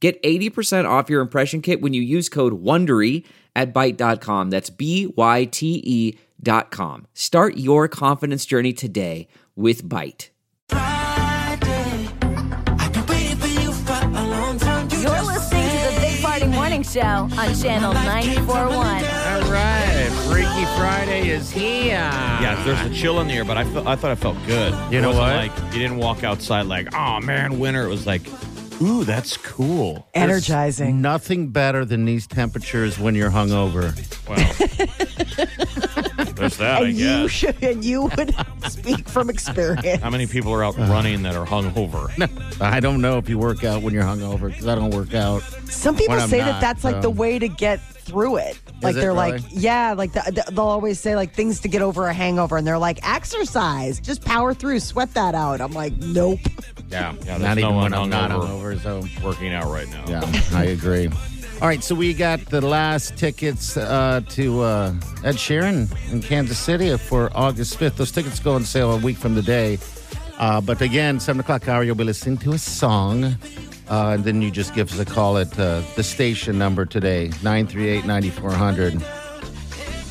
Get 80% off your impression kit when you use code WONDERY at Byte.com. That's B Y T E dot com. Start your confidence journey today with Byte. You're listening to the Big Party Morning Show on Channel 941. All right, Freaky Friday is here. Yeah, there's a chill in the air, but I, fe- I thought I felt good. You know what? Like you didn't walk outside like, oh man, winter. It was like, ooh, that's cool. Energizing. Nothing better than these temperatures when you're hungover. Well, there's that. I and you should, and you would speak from experience. How many people are out running that are hungover? I don't know if you work out when you're hungover because I don't work out. Some people When I'm say not, that that's like the way to get through it. Like it they're really? like, yeah, like the, the- they'll always say like things to get over a hangover, and they're like, exercise, just power through, sweat that out. I'm like, nope. Yeah, Yeah, not no even one when I'm not hungover. So Working out right now. yeah, I agree. All right, so we got the last tickets uh, to uh, Ed Sheeran in Kansas City for August 5th. Those tickets go on sale a week from today. Uh, but again, 7 o'clock hour, you'll be listening to a song. Uh, and then you just give us a call at uh, the station number today, 938 9400.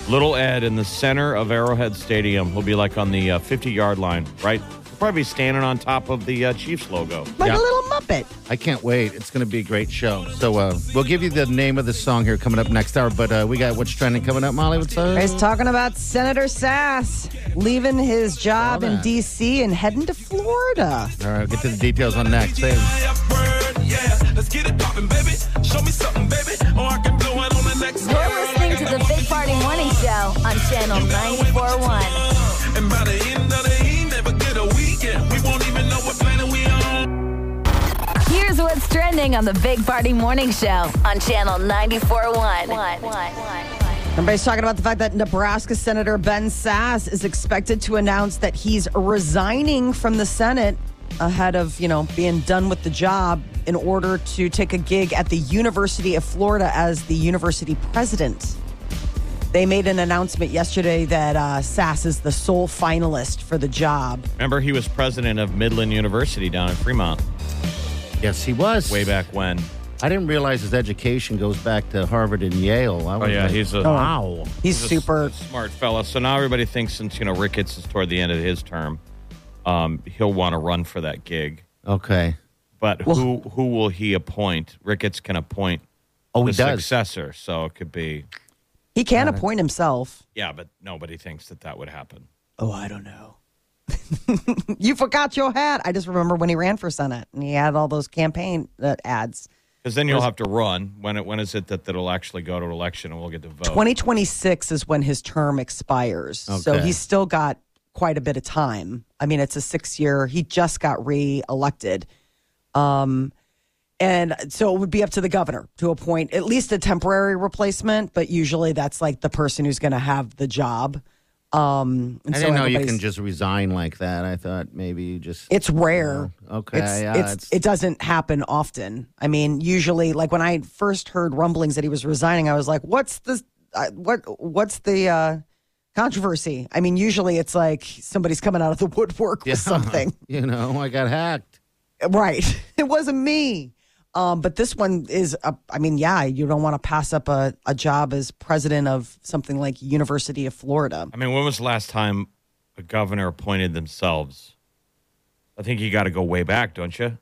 Little Ed in the center of Arrowhead Stadium. He'll be like on the 50 yard line, right? He'll probably be standing on top of the uh, Chiefs logo. Like Yeah. a little muppet. I can't wait. It's going to be a great show. So uh, we'll give you the name of the song here coming up next hour. But uh, we got what's trending coming up, Molly. What's up? He's talking about Senator Sasse leaving his job in that. D.C. and heading to Florida. All right, we'll get to the details on next. Hey. You're listening to the Big Party Morning Show on Channel 941. What's trending on the Big Party Morning Show on Channel 94.1. Everybody's talking about the fact that Nebraska Senator Ben Sasse is expected to announce that he's resigning from the Senate ahead of, you know, being done with the job in order to take a gig at the University of Florida as the university president. They made an announcement yesterday that uh, Sasse is the sole finalist for the job. Remember, he was president of Midland University down in Fremont Yes, he was. way back when. I didn't realize his education goes back to Harvard and Yale. I Oh, was yeah, like, he's a. wow. He's He's a super. s- smart fella. So now everybody thinks since you know Ricketts is toward the end of his term, um, he'll want to run for that gig. Okay. But who who will he appoint? Ricketts can appoint Oh, the he does. successor, so it could be. He can appoint himself. Yeah, but nobody thinks that that would happen. Oh, I don't know. You forgot your hat. I just remember when he ran for Senate and he had all those campaign uh, ads. Because then you'll have to run. When it when is it that that'll actually go to election and we'll get to vote? 2026 is when his term expires. So he's still got quite a bit of time. I mean, it's a six year, he just got re-elected. Um, and so it would be up to the governor to appoint at least a temporary replacement, but usually that's like the person who's going to have the job. Um, I so didn't know you can just resign like that. I thought maybe you just. It's rare. Oh, okay, It's, yeah, it's, it's- it doesn't happen often. I mean, usually, like when I first heard rumblings that he was resigning, I was like, "What's the uh, what? What's the uh, controversy?" I mean, usually it's like somebody's coming out of the woodwork with something, You know, I got hacked. right? It wasn't me. Um, but this one is, a, I mean, yeah, you don't want to pass up a, a job as president of something like University of Florida. I mean, when was the last time a governor appointed themselves? I think you got to go way back, don't you?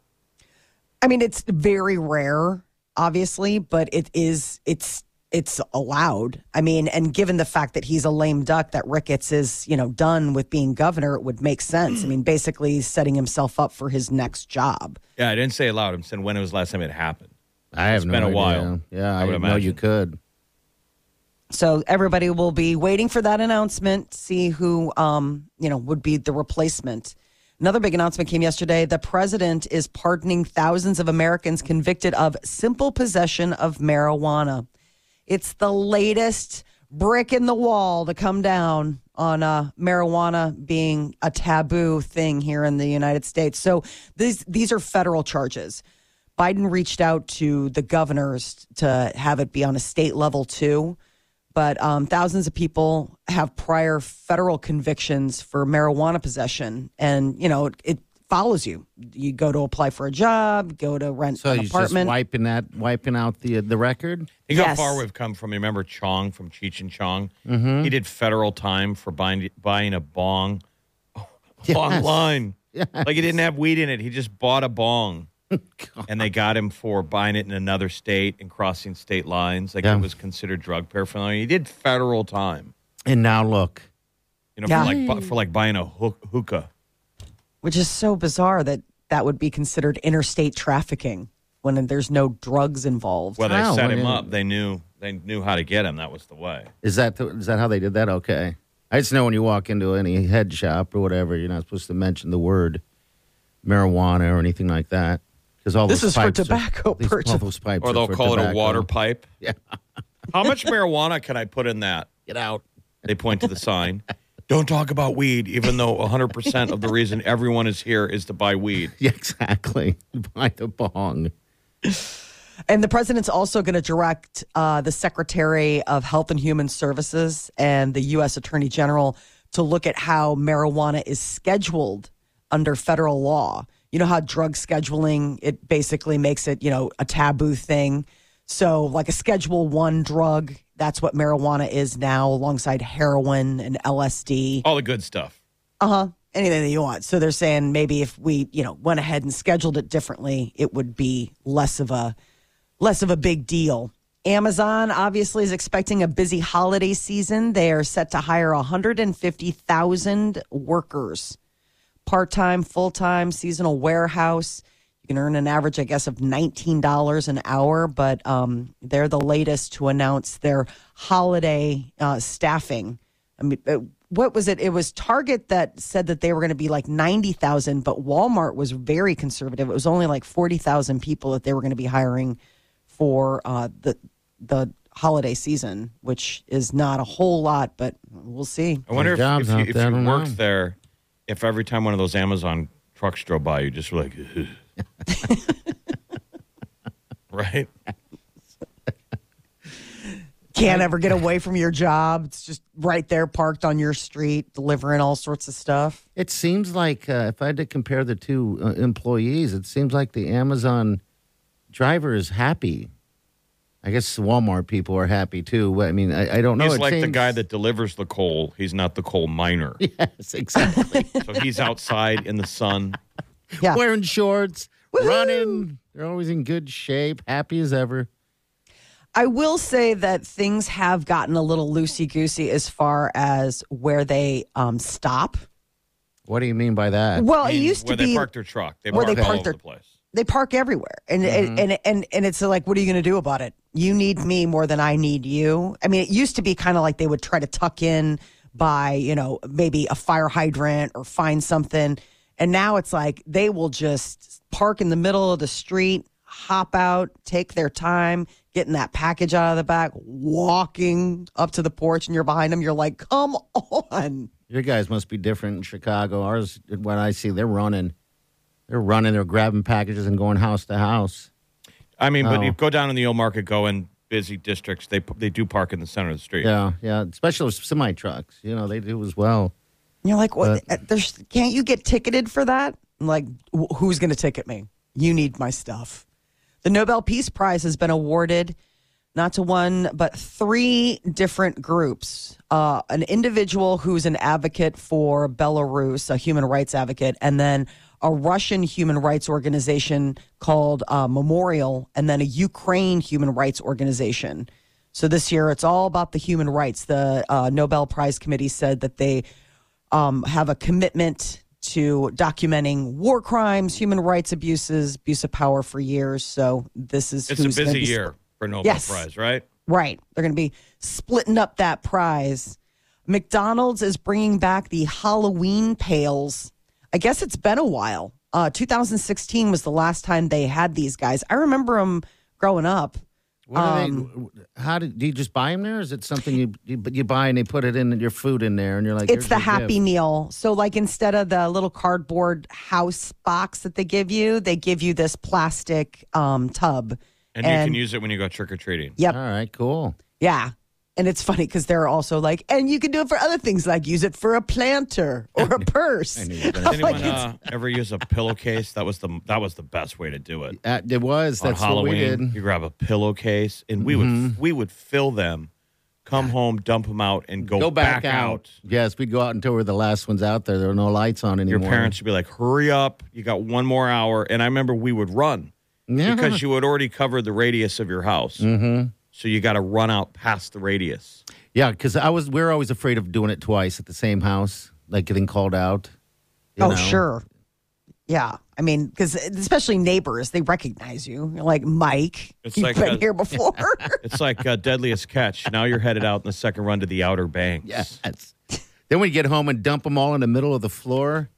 I mean, it's very rare, obviously, but it is it's it's allowed. I mean, and given the fact that he's a lame duck, that Ricketts is you know done with being governor, it would make sense. I mean, basically he's setting himself up for his next job. Yeah, I didn't say allowed. I'm saying when it was the last time it happened? I have It's no been a idea. while, Yeah, I I, would didn't know you could. So everybody will be waiting for that announcement, see who um you know would be the replacement. Another big announcement came yesterday. The president is pardoning thousands of Americans convicted of simple possession of marijuana. It's the latest brick in the wall to come down on uh, marijuana being a taboo thing here in the United States. So these these are federal charges. Biden reached out to the governors to have it be on a state level too, but um, thousands of people have prior federal convictions for marijuana possession, and you know it, it follows you. You go to apply for a job, go to rent So an he's apartment. just wiping that, wiping out the the record. Think how far we've come from. You remember Chong from Cheech and Chong? Mm-hmm. He did federal time for buying buying a bong Yes. online. Like he didn't have weed in it. He just bought a bong. and they got him for buying it in another state and crossing state lines. Like Yeah. it was considered drug paraphernalia. He did federal time. And now look, You know, Yeah. for like for like buying a hook, hookah. Which is so bizarre that that would be considered interstate trafficking when there's no drugs involved. Well, they Wow, set him didn't- up. They knew they knew how to get him. That was the way. is that the, is that how they did that? Okay, I just know when you walk into any head shop or whatever, you're not supposed to mention the word marijuana or anything like that because all This those is for pipes are- tobacco these- all those pipes Or they'll for call it a water pipe. Yeah. How much marijuana can I put in that? Get out. They point to the sign. Don't talk about weed, even though 100% of the reason everyone is here is to buy weed. Yeah, exactly. Buy the bong. And the president's also going to direct uh, the Secretary of Health and Human Services and the U.S. Attorney General to look at how marijuana is scheduled under federal law. You know how drug scheduling it basically makes it you know a taboo thing. So like a Schedule One drug, that's what marijuana is now, alongside heroin and LSD. All the good stuff. Uh huh. Anything that you want. So they're saying maybe if we, you know, went ahead and scheduled it differently, it would be less of a less of a big deal. Amazon obviously is expecting a busy holiday season. They are set to hire 150,000 workers, part time, full time, seasonal warehouse. You can earn an average, I guess, of $19 an hour, but um, they're the latest to announce their holiday uh, staffing. I mean, uh, what was it? It was Target that said that they were going to be like 90,000, but Walmart was very conservative. It was only like 40,000 people that they were going to be hiring for uh, the the holiday season, which is not a whole lot, but we'll see. I wonder if, if you, if you worked there, if every time one of those Amazon trucks drove by, you just were like, "Ugh." right? Can't ever get away from your job. It's just right there, parked on your street, delivering all sorts of stuff. It seems like uh, if I had to compare the two uh, employees, it seems like the Amazon driver is happy. I guess Walmart people are happy too. I mean, I, I don't know. He's It like the guy that delivers the coal. He's not the coal miner. Yes, exactly. so he's outside in the sun. Yeah. Wearing shorts, running. They're always in good shape, happy as ever. I will say that things have gotten a little loosey goosey as far as where they um, stop. What do you mean by that? Well, I it used to where be they park their truck. They where park they all park over their- the place. they park everywhere and, Mm-hmm. and, and and and it's like what are you going to do about it you need me more than i need you i mean it used to be kind of like they would try to tuck in by you know maybe a fire hydrant or find something and now it's like they will just park in the middle of the street hop out take their time getting that package out of the back walking up to the porch and you're behind them you're like come on Your guys must be different in Chicago. Ours, what I see, they're running. They're running. They're grabbing packages and going house to house. I mean, but Oh. you go down in the old market, go in busy districts. They they do park in the center of the street. Yeah, yeah. Especially semi trucks. You know, they do as well. And You're like, what? uh, There's, can't you get ticketed for that? I'm like, wh- who's going to ticket me? You need my stuff. The Nobel Peace Prize has been awarded not to one, but three different groups. Uh, an individual who's an advocate for Belarus, a human rights advocate, and then a Russian human rights organization called uh, Memorial, and then a Ukraine human rights organization. So this year, it's all about the human rights. The uh, Nobel Prize Committee said that they um, have a commitment to documenting war crimes, human rights abuses, abuse of power for years. So this is It's a busy be- year for Nobel Yes. Prize, right? Right. They're going to be splitting up that prize. McDonald's is bringing back the Halloween pails. I guess it's been a while. Uh, 2016 was the last time they had these guys. I remember them growing up. What do they, how did do you just buy them there? Is it something you you, you buy and they put it in your food in there and you're like It's the Happy gift." Meal. So, like, instead of the little cardboard house box that they give you, they give you this plastic um, tub. And, you can use it when you go trick or treating. Yep. All right, cool. Yeah. And it's funny because they're also like, and you can do it for other things like use it for a planter or a purse. knew you were gonna I'm Did like, anyone uh, ever use a pillowcase? That was the that was the best way to do it. Uh, it was On that's what we did. you grab a pillowcase, and we would we would fill them, come home, dump them out, and go, Go back, out. Yes, we'd go out until we're the last ones out there. There were no lights on anymore. Your parents would be like, "Hurry up! You got one more hour." And I remember we would run Yeah. because you had already covered the radius of your house. Mm-hmm. So you got to run out past the radius. Yeah, because I was we are always afraid of doing it twice at the same house, like getting called out. oh, know? sure. Yeah. I mean, because especially neighbors, they recognize you. You're like, Mike, It's you've like been a- here before. It's like uh, deadliest catch. Now you're headed out in the second run to the Outer Banks. Yes. then we get home and dump them all in the middle of the floor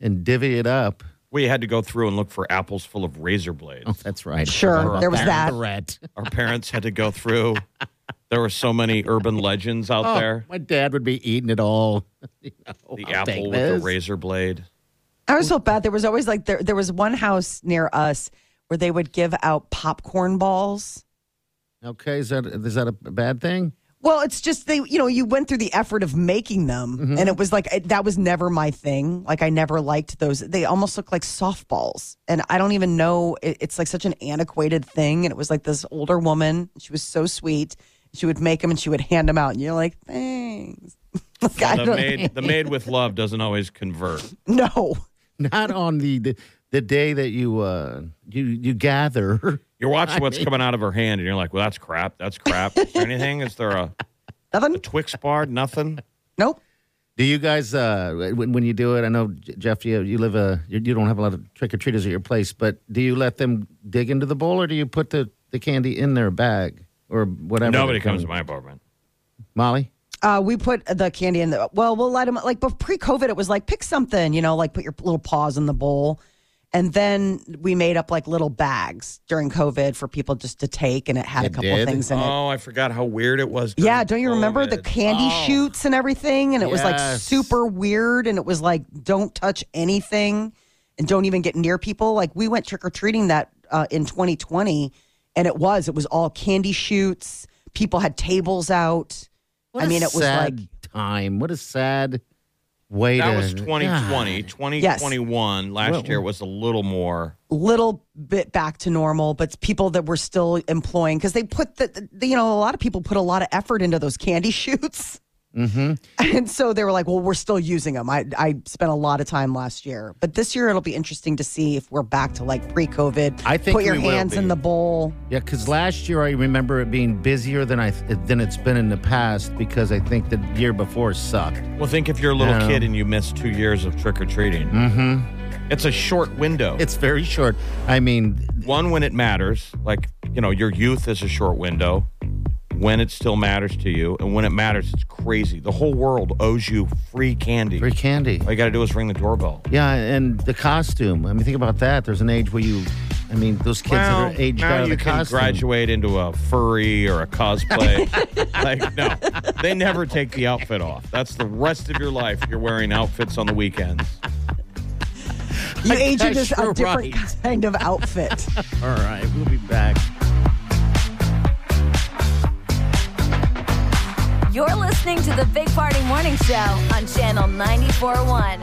and divvy it up. We had to go through and look for apples full of razor blades. Oh, that's right. Sure, Forgot about there was that. Threat. Our parents had to go through. There were so many urban legends out Oh, there. my dad would be eating it all. You know, The I'll apple with this. the razor blade. I was so bad. There was always like, there, there was one house near us where they would give out popcorn balls. Okay, is that is that a bad thing? Well, it's just they, you know, you went through the effort of making them, Mm-hmm. and it was like it, that was never my thing. Like I never liked those. They almost look like softballs, and I don't even know. It, it's like such an antiquated thing. And it was like this older woman. She was so sweet. She would make them and she would hand them out, and you're like, thanks. like, I The don't maid, the maid with love doesn't always convert. no. Not on the the, the day that you uh you you gather. You're watching what's coming out of her hand, and you're like, "Well, that's crap. That's crap." Is there anything? Is there a, Nothing. a Twix bar? Nothing. Nope. Do you guys uh when, when you do it? I know Jeff, you you live a you, you don't have a lot of trick or treaters at your place, but do you let them dig into the bowl or do you put the the candy in their bag or whatever? Nobody comes to my apartment. Molly. Uh, we put the candy in the. Well, we'll let them like. But pre-COVID, it was like pick something, you know, like put your little paws in the bowl, and then we made up like little bags during COVID for people just to take, and it had a couple did? things in it. Oh, I forgot how weird it was. Yeah, don't you remember the COVID. candy Oh. shoots and everything? And it was like Yes. super weird, and it was like don't touch anything, and don't even get near people. Like we went trick or treating that uh, in 2020, and it was it was all candy shoots. People had tables out. What I a mean, it was sad like time. What a sad way That to. was 2020. 2021. Last Well- year was a little more. little bit back to normal, but people that were still employing because they put the, the, you know, a lot of people put a lot of effort into those candy shoots. Mm-hmm. And so they were like, well, we're still using them. I, I spent a lot of time last year, but this year it'll be interesting to see if we're back to like pre COVID. I think put your hands in the bowl. Yeah, because last year I remember it being busier than I than it's been in the past because I think the year before sucked. Well, think if you're a little Yeah. kid and you missed two years of trick or treating. Mm-hmm. It's a short window. It's very short. I mean, one when it matters, like you know, your youth is a short window. When it still matters to you, and when it matters, it's crazy. The whole world owes you free candy. free candy. All you got to do is ring the doorbell. Yeah, and the costume. I mean, think about that. There's an age where you, I mean, those kids well, that are aged out of you the can costume. graduate into a furry or a cosplay. like no, they never take the outfit off. That's the rest of your life. You're wearing outfits on the weekends. You age into a different right. kind of outfit. All right, we'll be back. You're listening to the Big Party Morning Show on Channel 94.1.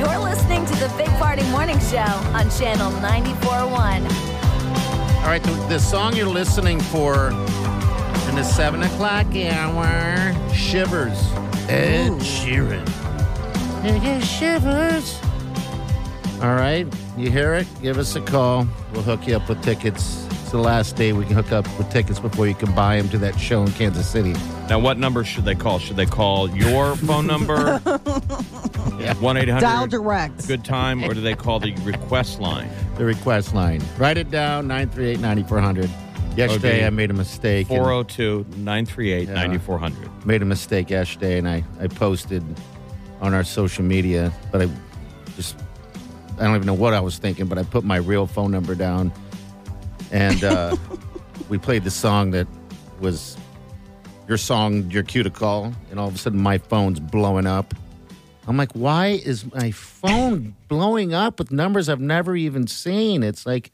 You're listening to the Big Party Morning Show on Channel 94.1. All right, the, the song you're listening for in the seven o'clock hour, Shivers. Ed Sheeran. It is Shivers. All right, you hear it? Give us a call. We'll hook you up with tickets. It's the last day we can hook up with tickets before you can buy them to that show in Kansas City. Now, what number should they call? Should they call your phone number? One eight Dial direct. Good time, or do they call the request line? The request line. Write it down 938 9400. Yesterday, Okay. I made a mistake. and- 402 938 9400. made a mistake yesterday and I, I posted on our social media, but I just, I don't even know what I was thinking, but I put my real phone number down and uh, we played the song that was your song, your cue to call, and all of a sudden my phone's blowing up. I'm like, why is my phone blowing up with numbers I've never even seen? It's like,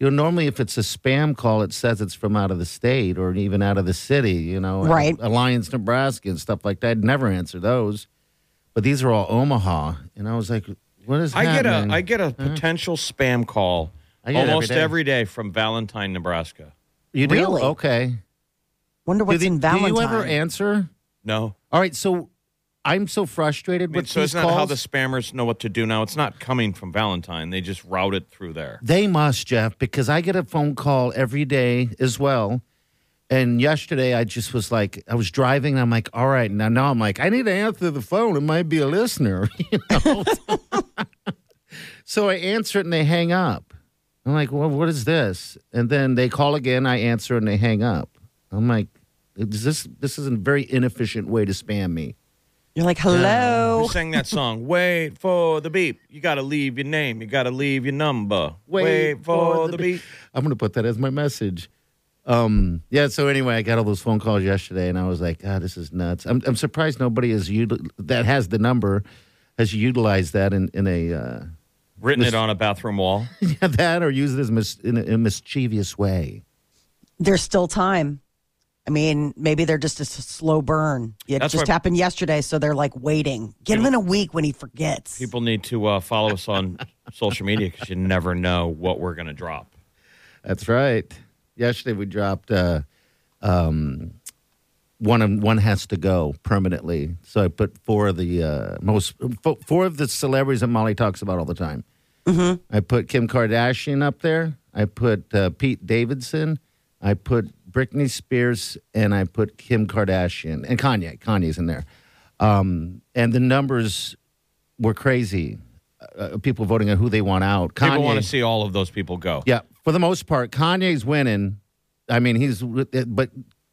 you know, normally if it's a spam call, it says it's from out of the state or even out of the city, you know, Right. Alliance, Nebraska, and stuff like that. I'd never answer those. But these are all Omaha. And I was like, what is that? I get a I happening? I get a potential spam call I get it almost every day. every day from Valentine, Nebraska. you do? Really? Okay. Wonder what's do, they- in Valentine. do you ever answer? No. All right. So I'm so frustrated I mean, with so these calls. that how the spammers know what to do now? It's not coming from Valentine. They just route it through there. They must, Jeff, because I get a phone call every day as well. And yesterday, I just was like, I was driving. And I'm like, all right, now, now I'm like, I need to answer the phone. It might be a listener, you know. so I answer it, and they hang up. I'm like, well, what is this? And then they call again. I answer, and they hang up. I'm like, is this this is a very inefficient way to spam me. You're like, hello. Who sang that song? Wait for the beep. You got to leave your name. You got to leave your number. Wait, for, the beep. I'm going to put that as my message. Um, yeah. So anyway, I got all those phone calls yesterday, and I was like, "God, this is nuts." I'm, I'm surprised nobody is util- that has the number has utilized that in in a uh, Written it on a bathroom wall. yeah, that or use it as mis- in, a, in a mischievous way. There's still time. I mean, maybe they're just a slow burn. It That's just happened yesterday, so they're like waiting. Get him in a week when he forgets. People need to uh, follow us on social media because you never know what we're going to drop. That's right. Yesterday we dropped uh, um, one. One has to go permanently. So I put four of the uh, most fo- four of the celebrities that Molly talks about all the time. I put Kim Kardashian up there. I put uh, Pete Davidson. I put Britney Spears, and I put Kim Kardashian and Kanye. Kanye's in there, um, and the numbers were crazy. Uh, people voting on who they want out. People want to see all of those people go. yeah, for the most part, Kanye's winning. I mean, he's but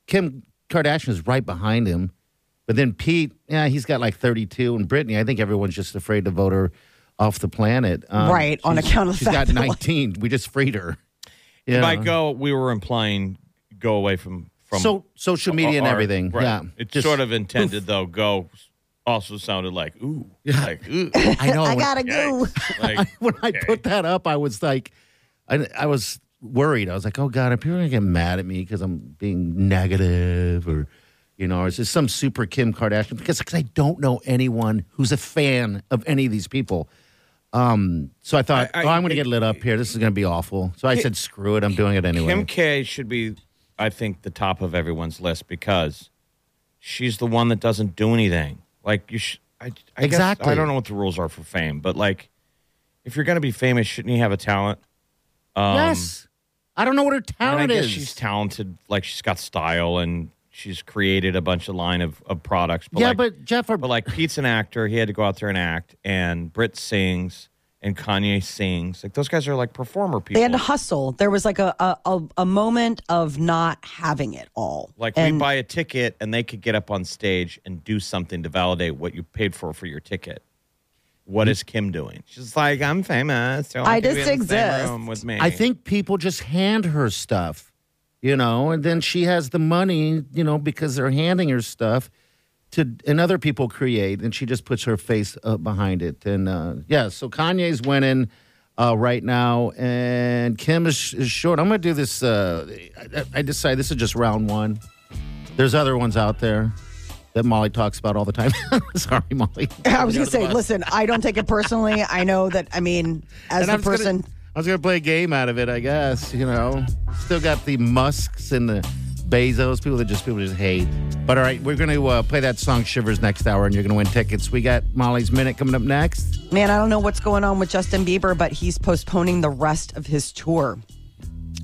Kim Kardashian is right behind him. But then Pete, yeah, he's got like 32, and Britney, I think everyone's just afraid to vote her off the planet. Um, Right, on account of the she's fact got that, like- 19. We just freed her. Yeah. By go, we were implying go away from from so social media and our- everything. right. Yeah, it's Just- sort of intended though. Go also sounded like ooh, like ooh, I know. I when- gotta go. yikes. like when I okay. put that up, I was like, I, I was worried. I was like, oh God, are people gonna get mad at me because I'm being negative or, you know, or is this some super Kim Kardashian? Because because I don't know anyone who's a fan of any of these people. Um, so I thought, I- I- oh, I'm gonna get lit up here. This is gonna be awful. So I said, screw it. I'm doing it anyway. Kim K should be, I think, the top of everyone's list because she's the one that doesn't do anything. Like you, sh- I, I Exactly. Guess, I don't know what the rules are for fame, but like, if you're going to be famous, shouldn't you have a talent? Um, yes. I don't know what her talent is. she's talented. Like she's got style and she's created a bunch of line of, of products. But yeah, like, but Jeff, are, But like Pete's an actor, he had to go out there and act, and Britt sings, and Kanye sings. Like those guys are like performer people. They had to hustle. There was like a a, a, a moment of not having it all. like and we buy a ticket, and they could get up on stage and do something to validate what you paid for for your ticket. What is Kim doing? She's like, I'm famous. So I just in the same exist. with me. I think people just hand her stuff, you know, and then she has the money, you know, because they're handing her stuff to and other people create, and she just puts her face uh, behind it. And uh, yeah, so Kanye's winning uh, right now, and Kim is, is short. I'm going to do this. Uh, I, I decided this is just round one. There's other ones out there that Molly talks about all the time. Sorry, Molly. I was gonna say, listen, I don't take it personally. I know that. I mean, as And I was gonna- person, I was going to play a game out of it, I guess. You know, still got the Musks and the Bezos, people that just people just hate. But all right, we're going to uh, play that song "Shivers" next hour, and you're going to win tickets. We got Molly's minute coming up next. man, I don't know what's going on with Justin Bieber, but he's postponing the rest of his tour.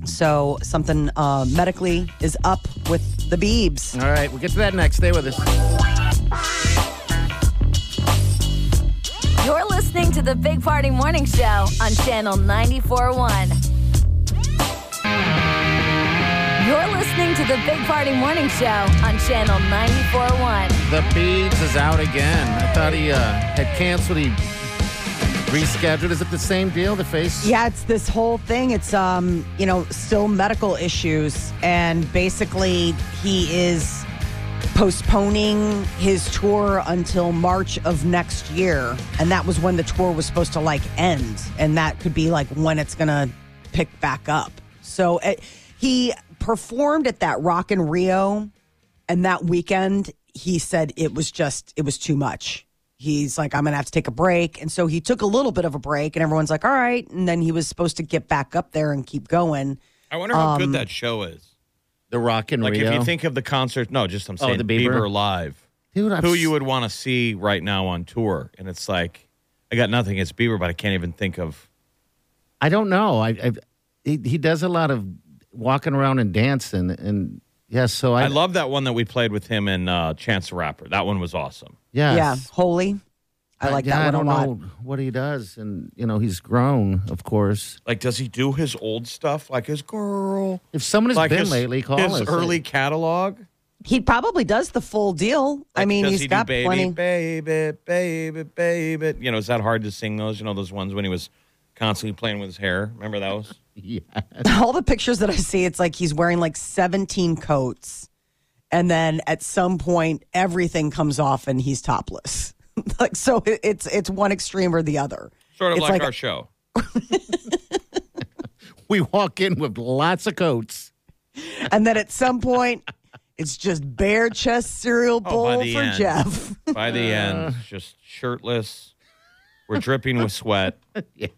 So something uh, medically is up with the Beebs. All right, we'll get to that next. Stay with us. You're listening to the Big Party Morning Show on Channel 94.1. You're listening to the Big Party Morning Show on Channel 94.1. The Beebs is out again. I thought he uh, had canceled. He rescheduled. Is it the same deal? The face? Yeah, it's this whole thing. It's um, you know, still medical issues, and basically he is postponing his tour until March of next year, and that was when the tour was supposed to like end, and that could be like when it's gonna pick back up. So it, he performed at that Rock in Rio, and that weekend he said it was just it was too much. He's like, I'm gonna have to take a break, and so he took a little bit of a break, and everyone's like, all right, and then he was supposed to get back up there and keep going. I wonder how Um, good that show is. The Rock and Like Rio. if you think of the concert, no, just I'm Oh, saying the Bieber? live. Dude, I've Who s- you would want to see right now on tour, and it's like I got nothing against Bieber, but I can't even think of. I don't know. I, I he, he does a lot of walking around and dancing, and yes. so I, I love that one that we played with him and uh, Chance the Rapper. That one was awesome. Yes. Yeah, holy. I like yeah, that I one don't a lot. know what he does, and you know he's grown, of course. Like, does he do his old stuff, like his girl? If someone has like been his, lately, call his us. early catalog. He probably does the full deal. I mean, does he's he got do baby, plenty. baby, baby, baby. You know, is that hard to sing those? You know, those ones when he was constantly playing with his hair. Remember those? yeah. All the pictures that I see, it's like he's wearing like 17 coats. And then at some point, everything comes off and he's topless. like, so it- it's it's one extreme or the other. Sort of It's like, like- our show. We walk in with lots of coats. And then at some point, it's just bare chest cereal Oh, bowl by for end. Jeff. By the end, uh. just shirtless. We're dripping with sweat. Yes.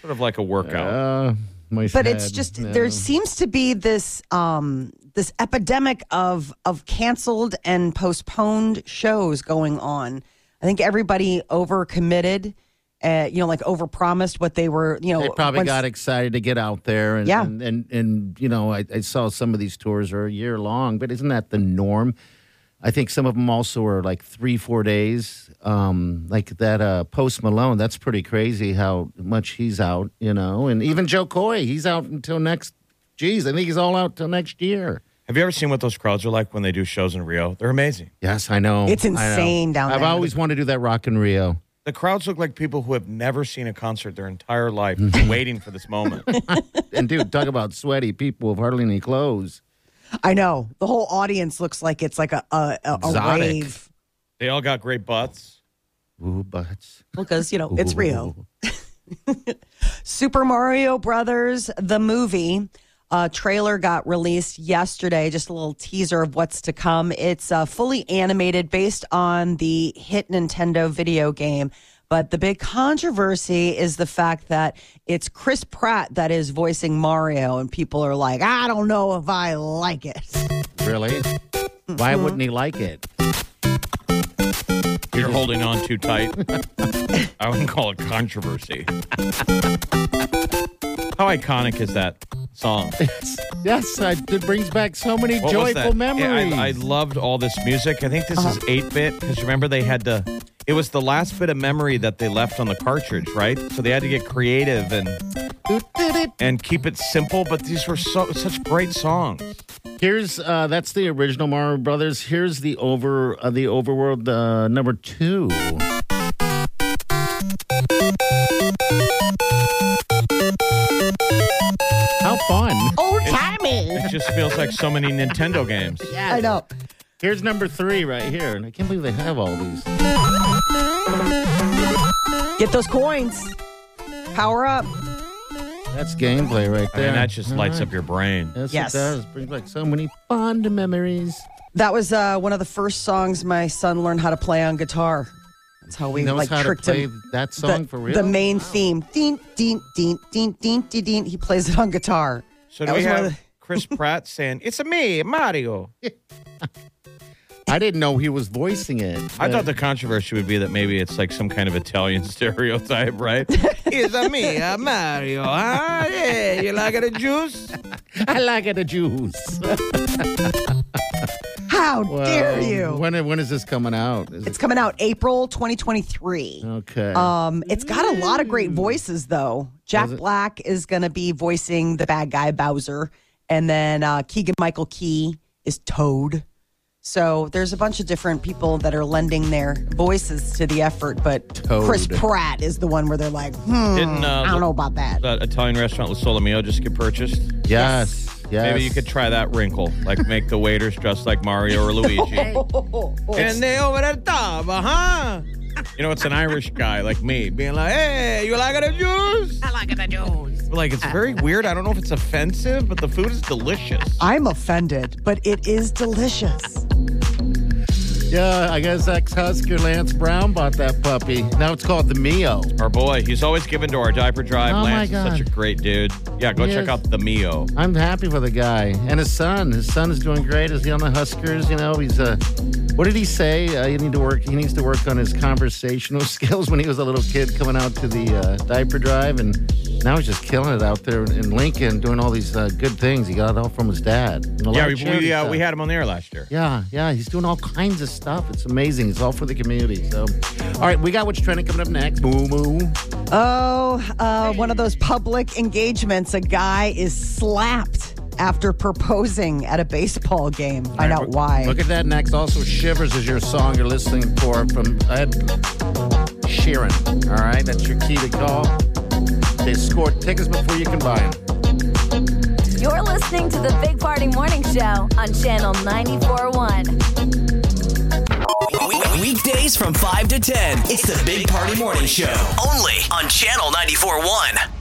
Sort of like a workout. Uh, my but it's just no. there seems to be this um this epidemic of of canceled and postponed shows going on i think everybody overcommitted uh, you know like overpromised what they were you know They probably once- got excited to get out there, and Yeah. and, and and you know, I, I saw some of these tours are a year long, but isn't that the norm? I think some of them also are like three, four days. Um, like that uh, Post Malone, that's pretty crazy how much he's out, you know. And even Jo Koy, he's out until next. Geez, I think he's all out till next year. Have you ever seen what those crowds are like when they do shows in Rio? They're amazing. Yes, I know. It's I know. insane down there. I've always wanted to do that Rock in Rio. The crowds look like people who have never seen a concert their entire life, waiting for this moment. And dude, talk about sweaty people with hardly any clothes. I know the whole audience looks like it's like a a, a, a Exotic. rave They all got great butts. Ooh, butts. because you know it's rio Ooh. Super Mario Brothers, the movie. Uh, trailer got released yesterday. Just a little teaser of what's to come. It's uh, fully animated based on the hit Nintendo video game. But the big controversy is the fact that it's Chris Pratt that is voicing Mario, and people are like, I don't know if I like it. Really? Why mm-hmm. wouldn't he like it? You're holding on too tight. I wouldn't call it controversy. How iconic is that song? Yes, I, it brings back so many What joyful memories. Yeah, I, I loved all this music. I think this is uh-huh. 8 bit because remember they had to. It was the last bit of memory that they left on the cartridge, right? So they had to get creative and and keep it simple. But these were so such great songs. Here's uh, that's the original Mario Brothers. Here's the over uh, the Overworld uh, number two. How fun! Old timey. It just feels like so many Nintendo games. I know. Here's number three right here, and I can't believe they have all these. Get those coins. Power up. That's gameplay right I there. mean, that just All lights right. up your brain. Yes, Yes. it does. Brings back so many fond memories. That was uh, one of the first songs my son learned how to play on guitar. That's how we He knows like how to tricked play him. that song the, for real. The main theme. Deen, deen, deen, deen, deen, deen, deen. He plays it on guitar. So That do we was one of have Chris Pratt saying, "It's a me, Mario"? I didn't know he was voicing it. I thought the controversy would be that maybe it's like some kind of Italian stereotype, right? It's a me, a Mario. Huh? Yeah, you like it the juice? I like it, the juice. How dare you? When when is this coming out? Is It's coming out April 2023. okay. Um, it's got a lot of great voices, though. Jack Does it? Black is going to be voicing the bad guy Bowser, and then uh, Keegan Michael Key is Toad. So there's a bunch of different people that are lending their voices to the effort, but Toad. Chris Pratt is the one where they're like, hmm, Didn't uh, I don't know about that. that Italian restaurant with Solomio just get purchased? yes. Yes. Maybe you could try that wrinkle, like make the waiters dress like Mario or Luigi. and they over the top, huh? You know, it's an Irish guy like me being like, "Hey, you like the juice? I like the juice." Like it's very uh. weird. I don't know if it's offensive, but the food is delicious. I'm offended, but it is delicious. Yeah, I guess ex-Husker Lance Brown bought that puppy. Now it's called the Mio. Our boy, he's always given to our diaper drive. Oh, my Lance is such a great dude. Yeah, go He check is. out the Mio. I'm happy for the guy and his son. His son is doing great. Is he on the Huskers? You know, he's uh, what did he say? Uh, you need to work. He needs to work on his conversational skills when he was a little kid coming out to the uh, diaper drive, and now he's just killing it out there in Lincoln, doing all these uh, good things. He got it all from his dad. And a lot Yeah, we charity we, uh, we had him on the air last year. Yeah, yeah, he's doing all kinds of stuff. It's amazing. It's all for the community. So, all right, we got what's trending coming up next. Moo moo. Oh, uh, one of those public engagements. A guy is slapped after proposing at a baseball game. Find out why. Look at that next. Also, Shivers is your song you're listening for from Ed Sheeran. All right, that's your key to call. They score tickets before you can buy them. You're listening to the Big Party Morning Show on Channel 94.1. Weekdays from 5 to 10. It's the Big Party Morning Show. Only on Channel 94.1.